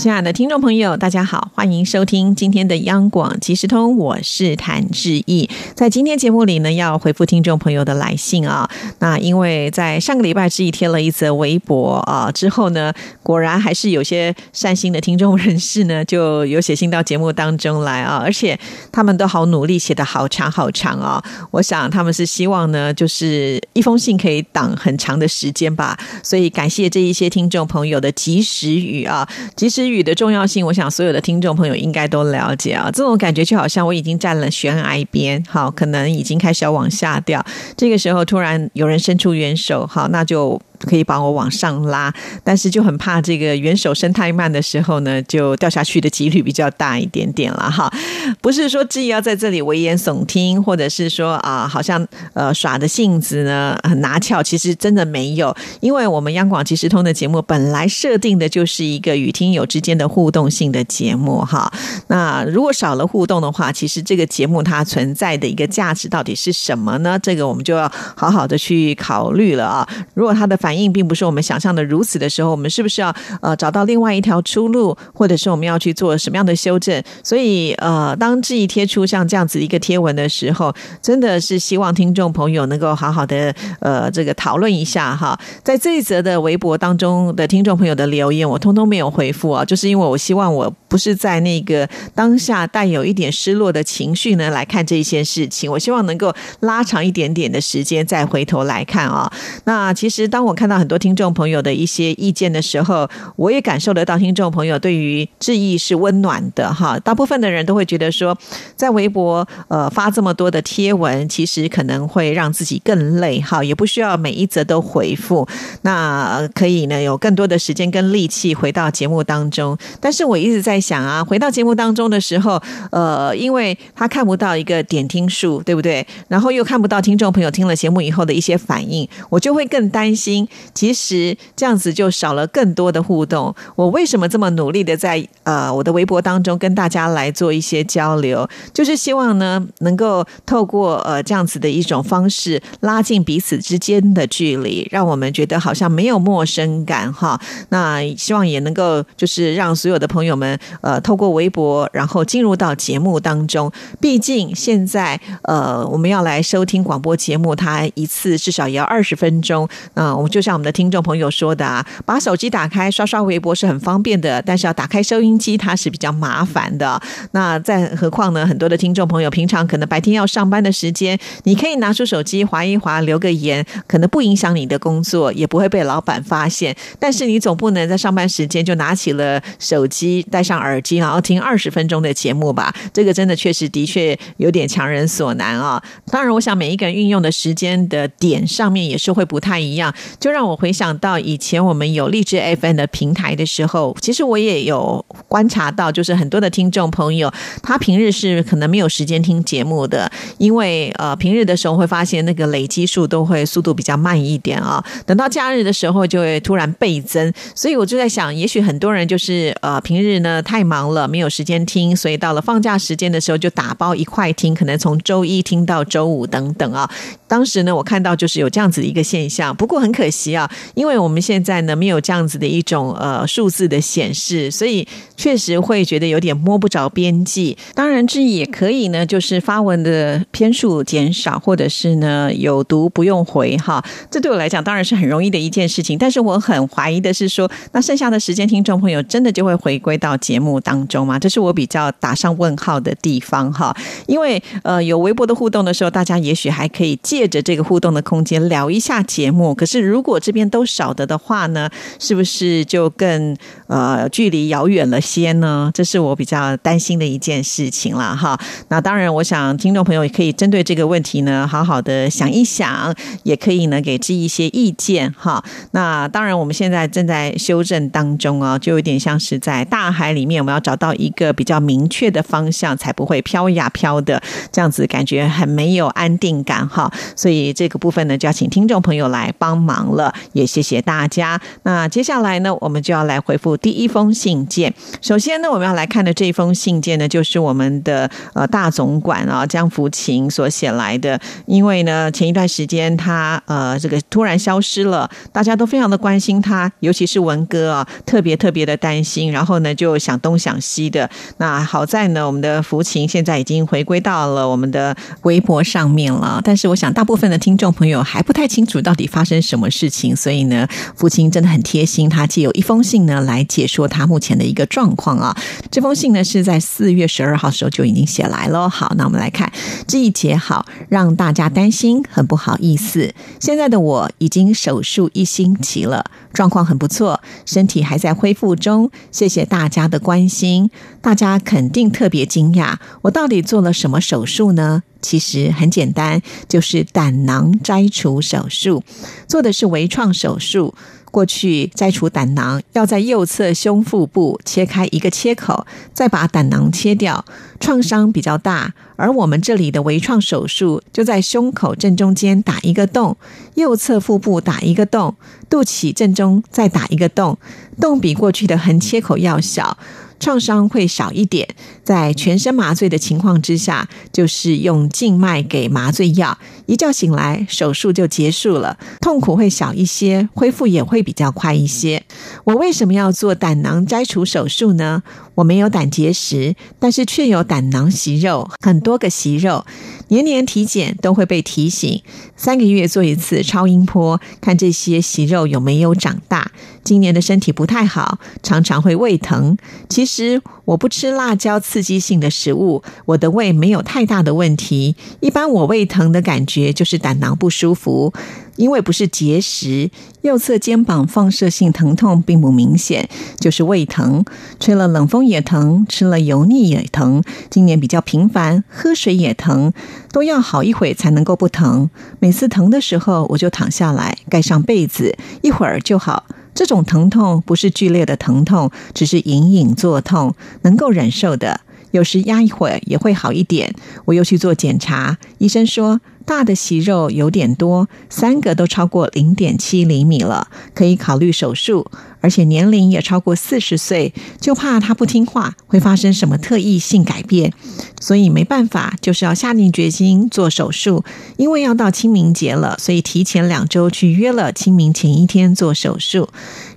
亲爱的听众朋友，大家好，欢迎收听今天的央广即时通，我是谭志毅。在今天节目里呢，要回复听众朋友的来信啊。那因为在上个礼拜志毅贴了一则微博啊之后呢，果然还是有些善心的听众人士呢，就有写信到节目当中来啊，而且他们都好努力，写的好长好长啊。我想他们是希望呢，就是一封信可以挡很长的时间吧。所以感谢这一些听众朋友的及时雨啊，及时。语的重要性，我想所有的听众朋友应该都了解啊。这种感觉就好像我已经站了悬崖边，好，可能已经开始要往下掉。这个时候突然有人伸出援手，好，那就。可以把我往上拉，但是就很怕这个元首升太慢的时候呢，就掉下去的几率比较大一点点了哈。不是说志毅要在这里危言耸听，或者是说啊，好像呃耍的性子呢很拿翘，其实真的没有。因为我们央广即时通的节目本来设定的就是一个与听友之间的互动性的节目哈。那如果少了互动的话，其实这个节目它存在的一个价值到底是什么呢？这个我们就要好好的去考虑了啊。如果它的反反应并不是我们想象的如此的时候，我们是不是要呃找到另外一条出路，或者是我们要去做什么样的修正？所以呃，当质疑贴出像这样子一个贴文的时候，真的是希望听众朋友能够好好的呃这个讨论一下哈。在这一则的微博当中的听众朋友的留言，我通通没有回复啊，就是因为我希望我不是在那个当下带有一点失落的情绪呢来看这一件事情，我希望能够拉长一点点的时间再回头来看啊。那其实当我看到很多听众朋友的一些意见的时候，我也感受得到听众朋友对于质疑是温暖的哈。大部分的人都会觉得说，在微博呃发这么多的贴文，其实可能会让自己更累哈，也不需要每一则都回复，那可以呢有更多的时间跟力气回到节目当中。但是我一直在想啊，回到节目当中的时候，呃，因为他看不到一个点听数，对不对？然后又看不到听众朋友听了节目以后的一些反应，我就会更担心。其实这样子就少了更多的互动。我为什么这么努力的在呃我的微博当中跟大家来做一些交流？就是希望呢能够透过呃这样子的一种方式拉近彼此之间的距离，让我们觉得好像没有陌生感哈。那希望也能够就是让所有的朋友们呃透过微博然后进入到节目当中。毕竟现在呃我们要来收听广播节目，它一次至少也要二十分钟。那我就。像我们的听众朋友说的啊，把手机打开刷刷微博是很方便的，但是要打开收音机它是比较麻烦的。那再何况呢，很多的听众朋友平常可能白天要上班的时间，你可以拿出手机划一划，留个言，可能不影响你的工作，也不会被老板发现。但是你总不能在上班时间就拿起了手机，戴上耳机，然后听二十分钟的节目吧？这个真的确实的确有点强人所难啊。当然，我想每一个人运用的时间的点上面也是会不太一样。就让我回想到以前我们有励志 FM 的平台的时候，其实我也有观察到，就是很多的听众朋友，他平日是可能没有时间听节目的，因为呃平日的时候会发现那个累积数都会速度比较慢一点啊，等到假日的时候就会突然倍增，所以我就在想，也许很多人就是呃平日呢太忙了，没有时间听，所以到了放假时间的时候就打包一块听，可能从周一听到周五等等啊。当时呢，我看到就是有这样子的一个现象，不过很可惜。啊，因为我们现在呢没有这样子的一种呃数字的显示，所以确实会觉得有点摸不着边际。当然，这也可以呢，就是发文的篇数减少，或者是呢有读不用回哈。这对我来讲当然是很容易的一件事情。但是我很怀疑的是说，那剩下的时间，听众朋友真的就会回归到节目当中吗？这是我比较打上问号的地方哈。因为呃有微博的互动的时候，大家也许还可以借着这个互动的空间聊一下节目。可是如如果这边都少的的话呢，是不是就更呃距离遥远了些呢？这是我比较担心的一件事情了哈。那当然，我想听众朋友也可以针对这个问题呢，好好的想一想，也可以呢给出一些意见哈。那当然，我们现在正在修正当中啊，就有点像是在大海里面，我们要找到一个比较明确的方向，才不会飘呀飘的，这样子感觉很没有安定感哈。所以这个部分呢，就要请听众朋友来帮忙了。也谢谢大家。那接下来呢，我们就要来回复第一封信件。首先呢，我们要来看的这封信件呢，就是我们的呃大总管啊江福琴所写来的。因为呢，前一段时间他呃这个突然消失了，大家都非常的关心他，尤其是文哥啊，特别特别的担心。然后呢，就想东想西的。那好在呢，我们的福琴现在已经回归到了我们的微博上面了。但是我想，大部分的听众朋友还不太清楚到底发生什么事事情，所以呢，父亲真的很贴心，他借有一封信呢来解说他目前的一个状况啊。这封信呢是在四月十二号时候就已经写来了。好，那我们来看这一节，好让大家担心，很不好意思。现在的我已经手术一星期了，状况很不错，身体还在恢复中。谢谢大家的关心，大家肯定特别惊讶，我到底做了什么手术呢？其实很简单，就是胆囊摘除手术，做的是微创手术。过去摘除胆囊要在右侧胸腹部切开一个切口，再把胆囊切掉，创伤比较大。而我们这里的微创手术就在胸口正中间打一个洞，右侧腹部打一个洞，肚脐正中再打一个洞，洞比过去的横切口要小。创伤会少一点，在全身麻醉的情况之下，就是用静脉给麻醉药，一觉醒来手术就结束了，痛苦会小一些，恢复也会比较快一些。我为什么要做胆囊摘除手术呢？我没有胆结石，但是却有胆囊息肉，很多个息肉，年年体检都会被提醒，三个月做一次超音波，看这些息肉有没有长大。今年的身体不太好，常常会胃疼。其实我不吃辣椒刺激性的食物，我的胃没有太大的问题。一般我胃疼的感觉觉就是胆囊不舒服。因为不是结石，右侧肩膀放射性疼痛并不明显，就是胃疼。吹了冷风也疼，吃了油腻也疼。今年比较频繁，喝水也疼，都要好一会才能够不疼。每次疼的时候，我就躺下来，盖上被子，一会儿就好。这种疼痛不是剧烈的疼痛，只是隐隐作痛，能够忍受的。有时压一会儿也会好一点。我又去做检查，医生说。大的息肉有点多，三个都超过零点七厘米了，可以考虑手术。而且年龄也超过四十岁，就怕他不听话会发生什么特异性改变，所以没办法，就是要下定决心做手术。因为要到清明节了，所以提前两周去约了清明前一天做手术。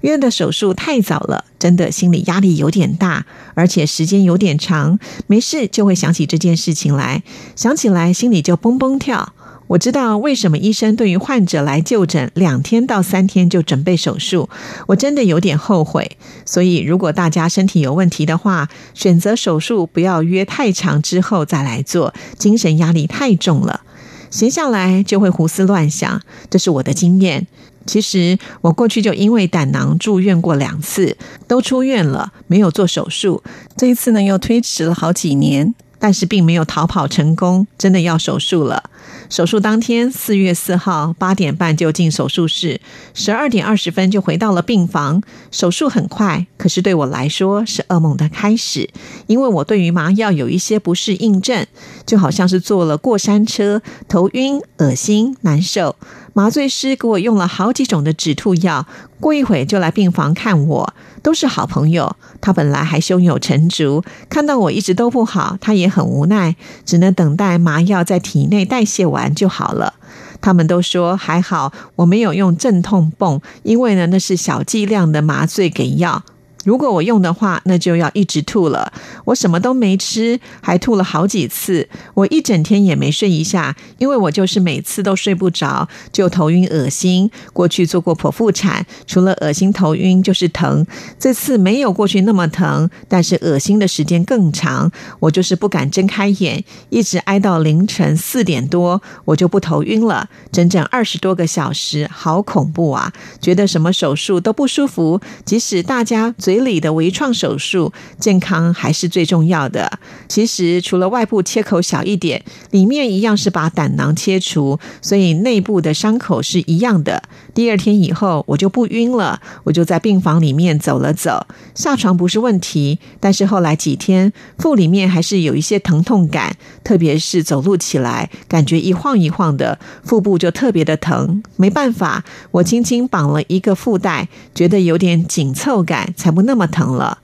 约的手术太早了，真的心理压力有点大，而且时间有点长，没事就会想起这件事情来，想起来心里就蹦蹦跳。我知道为什么医生对于患者来就诊两天到三天就准备手术，我真的有点后悔。所以，如果大家身体有问题的话，选择手术不要约太长之后再来做，精神压力太重了，闲下来就会胡思乱想。这是我的经验。其实我过去就因为胆囊住院过两次，都出院了，没有做手术。这一次呢，又推迟了好几年。但是并没有逃跑成功，真的要手术了。手术当天，四月四号八点半就进手术室，十二点二十分就回到了病房。手术很快，可是对我来说是噩梦的开始，因为我对于麻药有一些不适应症，就好像是坐了过山车，头晕、恶心、难受。麻醉师给我用了好几种的止吐药，过一会就来病房看我，都是好朋友。他本来还胸有成竹，看到我一直都不好，他也很无奈，只能等待麻药在体内代谢完就好了。他们都说还好，我没有用镇痛泵，因为呢那是小剂量的麻醉给药。如果我用的话，那就要一直吐了。我什么都没吃，还吐了好几次。我一整天也没睡一下，因为我就是每次都睡不着，就头晕恶心。过去做过剖腹产，除了恶心头晕就是疼。这次没有过去那么疼，但是恶心的时间更长。我就是不敢睁开眼，一直挨到凌晨四点多，我就不头晕了。整整二十多个小时，好恐怖啊！觉得什么手术都不舒服，即使大家嘴。嘴里的微创手术，健康还是最重要的。其实除了外部切口小一点，里面一样是把胆囊切除，所以内部的伤口是一样的。第二天以后我就不晕了，我就在病房里面走了走，下床不是问题，但是后来几天腹里面还是有一些疼痛感，特别是走路起来感觉一晃一晃的，腹部就特别的疼。没办法，我轻轻绑了一个腹带，觉得有点紧凑感，才不那么疼了。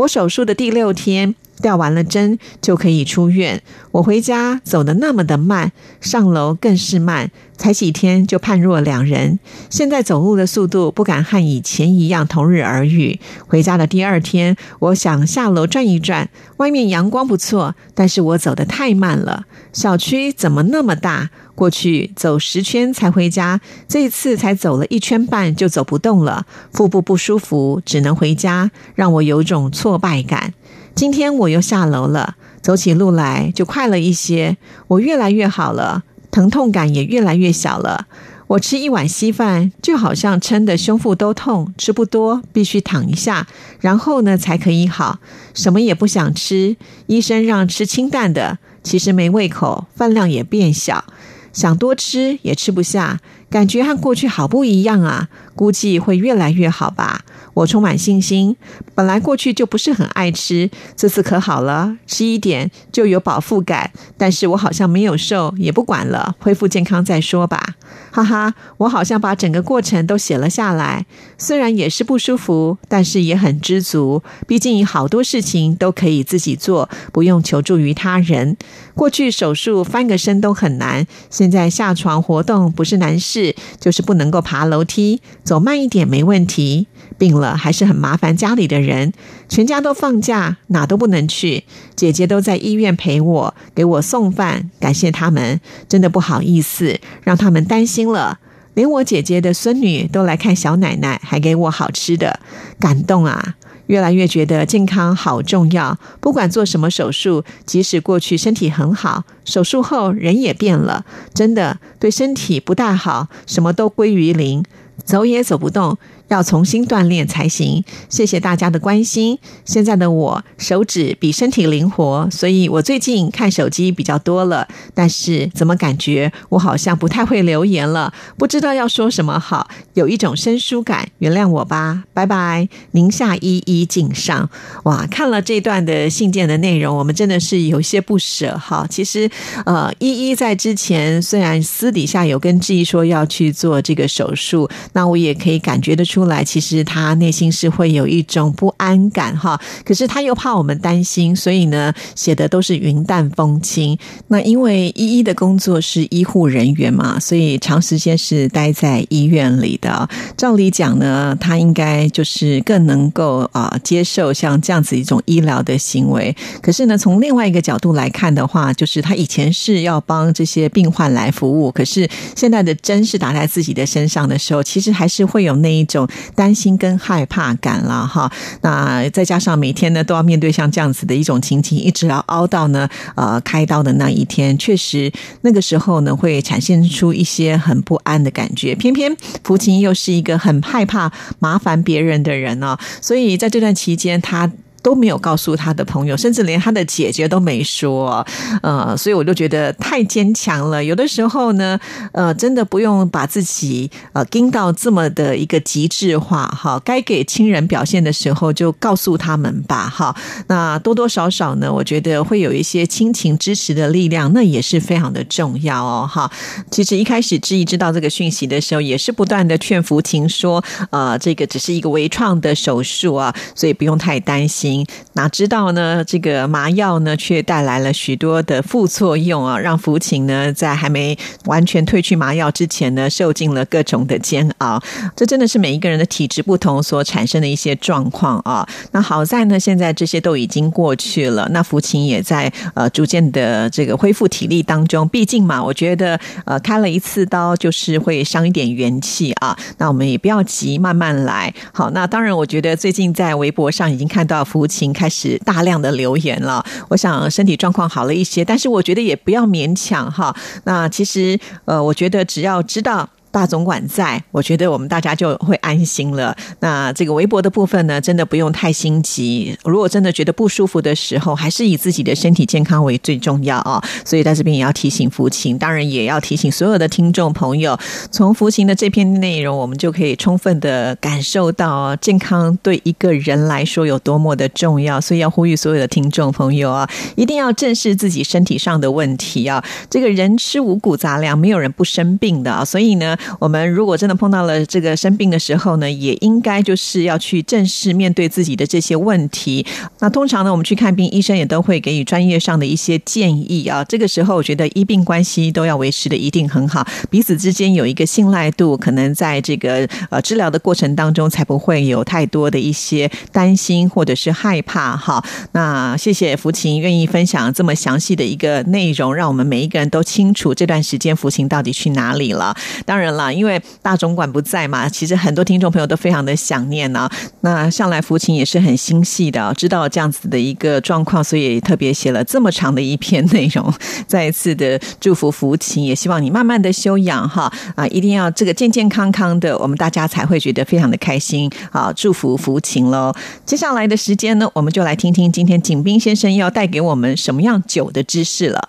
我手术的第六天。吊完了针就可以出院。我回家走得那么的慢，上楼更是慢，才几天就判若两人。现在走路的速度不敢和以前一样同日而语。回家的第二天，我想下楼转一转，外面阳光不错，但是我走得太慢了。小区怎么那么大？过去走十圈才回家，这一次才走了一圈半就走不动了，腹部不舒服，只能回家，让我有种挫败感。今天我又下楼了，走起路来就快了一些。我越来越好了，疼痛感也越来越小了。我吃一碗稀饭，就好像撑得胸腹都痛，吃不多，必须躺一下，然后呢才可以好。什么也不想吃，医生让吃清淡的，其实没胃口，饭量也变小，想多吃也吃不下，感觉和过去好不一样啊。估计会越来越好吧。我充满信心。本来过去就不是很爱吃，这次可好了，吃一点就有饱腹感。但是我好像没有瘦，也不管了，恢复健康再说吧。哈哈，我好像把整个过程都写了下来。虽然也是不舒服，但是也很知足。毕竟好多事情都可以自己做，不用求助于他人。过去手术翻个身都很难，现在下床活动不是难事，就是不能够爬楼梯，走慢一点没问题。病了还是很麻烦家里的人，全家都放假，哪都不能去。姐姐都在医院陪我，给我送饭，感谢他们，真的不好意思让他们担心了。连我姐姐的孙女都来看小奶奶，还给我好吃的，感动啊！越来越觉得健康好重要，不管做什么手术，即使过去身体很好，手术后人也变了，真的对身体不大好，什么都归于零，走也走不动。要重新锻炼才行。谢谢大家的关心。现在的我手指比身体灵活，所以我最近看手机比较多了。但是怎么感觉我好像不太会留言了？不知道要说什么好，有一种生疏感。原谅我吧，拜拜。宁夏一一敬上。哇，看了这段的信件的内容，我们真的是有些不舍哈。其实，呃，一一在之前虽然私底下有跟志毅说要去做这个手术，那我也可以感觉得出。出来，其实他内心是会有一种不安感哈，可是他又怕我们担心，所以呢，写的都是云淡风轻。那因为依依的工作是医护人员嘛，所以长时间是待在医院里的。照理讲呢，他应该就是更能够啊接受像这样子一种医疗的行为。可是呢，从另外一个角度来看的话，就是他以前是要帮这些病患来服务，可是现在的针是打在自己的身上的时候，其实还是会有那一种。担心跟害怕感了哈，那再加上每天呢都要面对像这样子的一种情景，一直要熬到呢呃开刀的那一天，确实那个时候呢会产生出一些很不安的感觉。偏偏福琴又是一个很害怕麻烦别人的人呢，所以在这段期间他。都没有告诉他的朋友，甚至连他的姐姐都没说，呃，所以我就觉得太坚强了。有的时候呢，呃，真的不用把自己呃盯到这么的一个极致化哈。该给亲人表现的时候，就告诉他们吧哈。那多多少少呢，我觉得会有一些亲情支持的力量，那也是非常的重要哦哈。其实一开始知意知道这个讯息的时候，也是不断的劝福婷说，呃，这个只是一个微创的手术啊，所以不用太担心。哪知道呢？这个麻药呢，却带来了许多的副作用啊！让福琴呢，在还没完全褪去麻药之前呢，受尽了各种的煎熬。这真的是每一个人的体质不同所产生的一些状况啊！那好在呢，现在这些都已经过去了。那福琴也在呃逐渐的这个恢复体力当中。毕竟嘛，我觉得呃开了一次刀就是会伤一点元气啊。那我们也不要急，慢慢来。好，那当然，我觉得最近在微博上已经看到福。无情开始大量的留言了，我想身体状况好了一些，但是我觉得也不要勉强哈。那其实呃，我觉得只要知道。大总管在，我觉得我们大家就会安心了。那这个微博的部分呢，真的不用太心急。如果真的觉得不舒服的时候，还是以自己的身体健康为最重要啊。所以在这边也要提醒福琴，当然也要提醒所有的听众朋友，从福琴的这篇内容，我们就可以充分的感受到健康对一个人来说有多么的重要。所以要呼吁所有的听众朋友啊，一定要正视自己身体上的问题啊。这个人吃五谷杂粮，没有人不生病的啊。所以呢。我们如果真的碰到了这个生病的时候呢，也应该就是要去正视面对自己的这些问题。那通常呢，我们去看病，医生也都会给予专业上的一些建议啊。这个时候，我觉得医病关系都要维持的一定很好，彼此之间有一个信赖度，可能在这个呃治疗的过程当中，才不会有太多的一些担心或者是害怕哈。那谢谢福琴愿意分享这么详细的一个内容，让我们每一个人都清楚这段时间福琴到底去哪里了。当然。啦，因为大总管不在嘛，其实很多听众朋友都非常的想念呢。那向来福琴也是很心细的，知道这样子的一个状况，所以特别写了这么长的一篇内容。再一次的祝福福琴，也希望你慢慢的休养哈啊，一定要这个健健康康的，我们大家才会觉得非常的开心啊！祝福福琴喽。接下来的时间呢，我们就来听听今天景斌先生要带给我们什么样酒的知识了。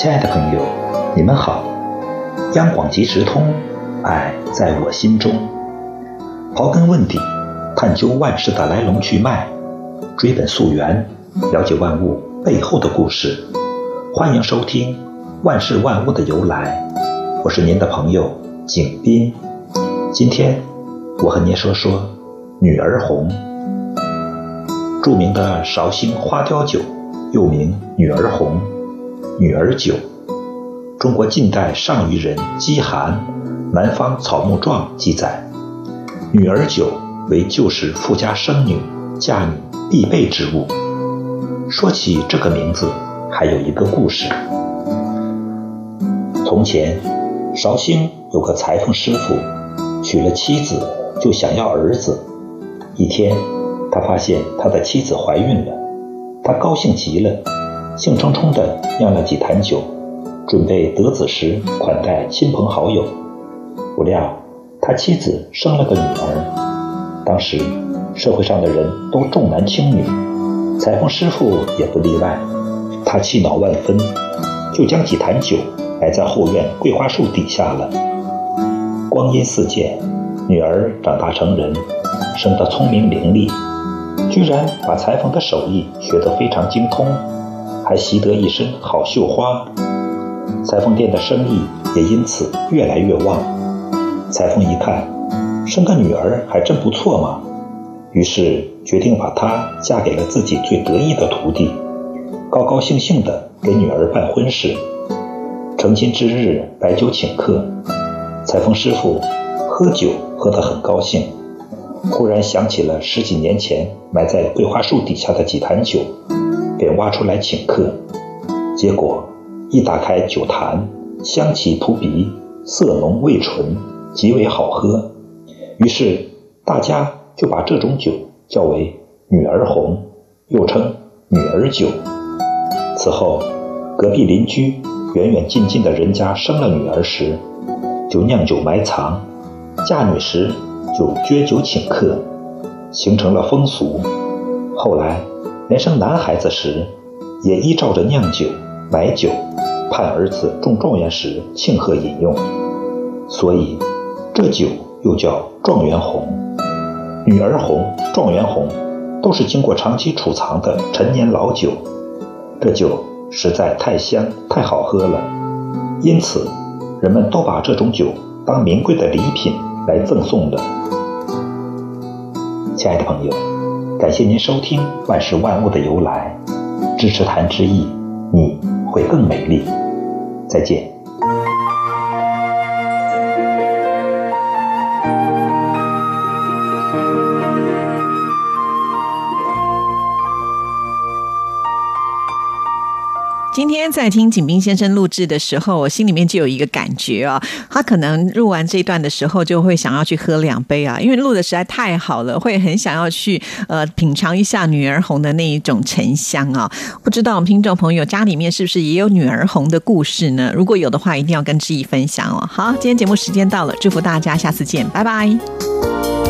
亲爱的朋友，你们好！央广即时通，爱在我心中。刨根问底，探究万事的来龙去脉，追本溯源，了解万物背后的故事。欢迎收听《万事万物的由来》，我是您的朋友景斌。今天我和您说说女儿红。著名的绍兴花雕酒，又名女儿红。女儿酒，中国近代上虞人饥寒《南方草木状》记载，女儿酒为旧时富家生女嫁女必备之物。说起这个名字，还有一个故事。从前，绍兴有个裁缝师傅，娶了妻子就想要儿子。一天，他发现他的妻子怀孕了，他高兴极了。兴冲冲地酿了几坛酒，准备得子时款待亲朋好友。不料他妻子生了个女儿。当时社会上的人都重男轻女，裁缝师傅也不例外。他气恼万分，就将几坛酒埋在后院桂花树底下了。光阴似箭，女儿长大成人，生得聪明伶俐，居然把裁缝的手艺学得非常精通。还习得一身好绣花，裁缝店的生意也因此越来越旺。裁缝一看，生个女儿还真不错嘛，于是决定把她嫁给了自己最得意的徒弟，高高兴兴地给女儿办婚事。成亲之日，摆酒请客，裁缝师傅喝酒喝得很高兴，忽然想起了十几年前埋在桂花树底下的几坛酒。便挖出来请客，结果一打开酒坛，香气扑鼻，色浓味醇，极为好喝。于是大家就把这种酒叫为“女儿红”，又称“女儿酒”。此后，隔壁邻居、远远近近的人家生了女儿时，就酿酒埋藏；嫁女时就撅酒请客，形成了风俗。后来。连生男孩子时，也依照着酿酒、买酒，盼儿子中状元时庆贺饮用，所以这酒又叫状元红、女儿红、状元红，都是经过长期储藏的陈年老酒。这酒实在太香、太好喝了，因此人们都把这种酒当名贵的礼品来赠送的。亲爱的朋友。感谢您收听《万事万物的由来》，支持谈之意，你会更美丽。再见。今天在听景斌先生录制的时候，我心里面就有一个感觉啊，他可能录完这段的时候，就会想要去喝两杯啊，因为录的实在太好了，会很想要去呃品尝一下女儿红的那一种沉香啊。不知道我们听众朋友家里面是不是也有女儿红的故事呢？如果有的话，一定要跟志毅分享哦。好，今天节目时间到了，祝福大家，下次见，拜拜。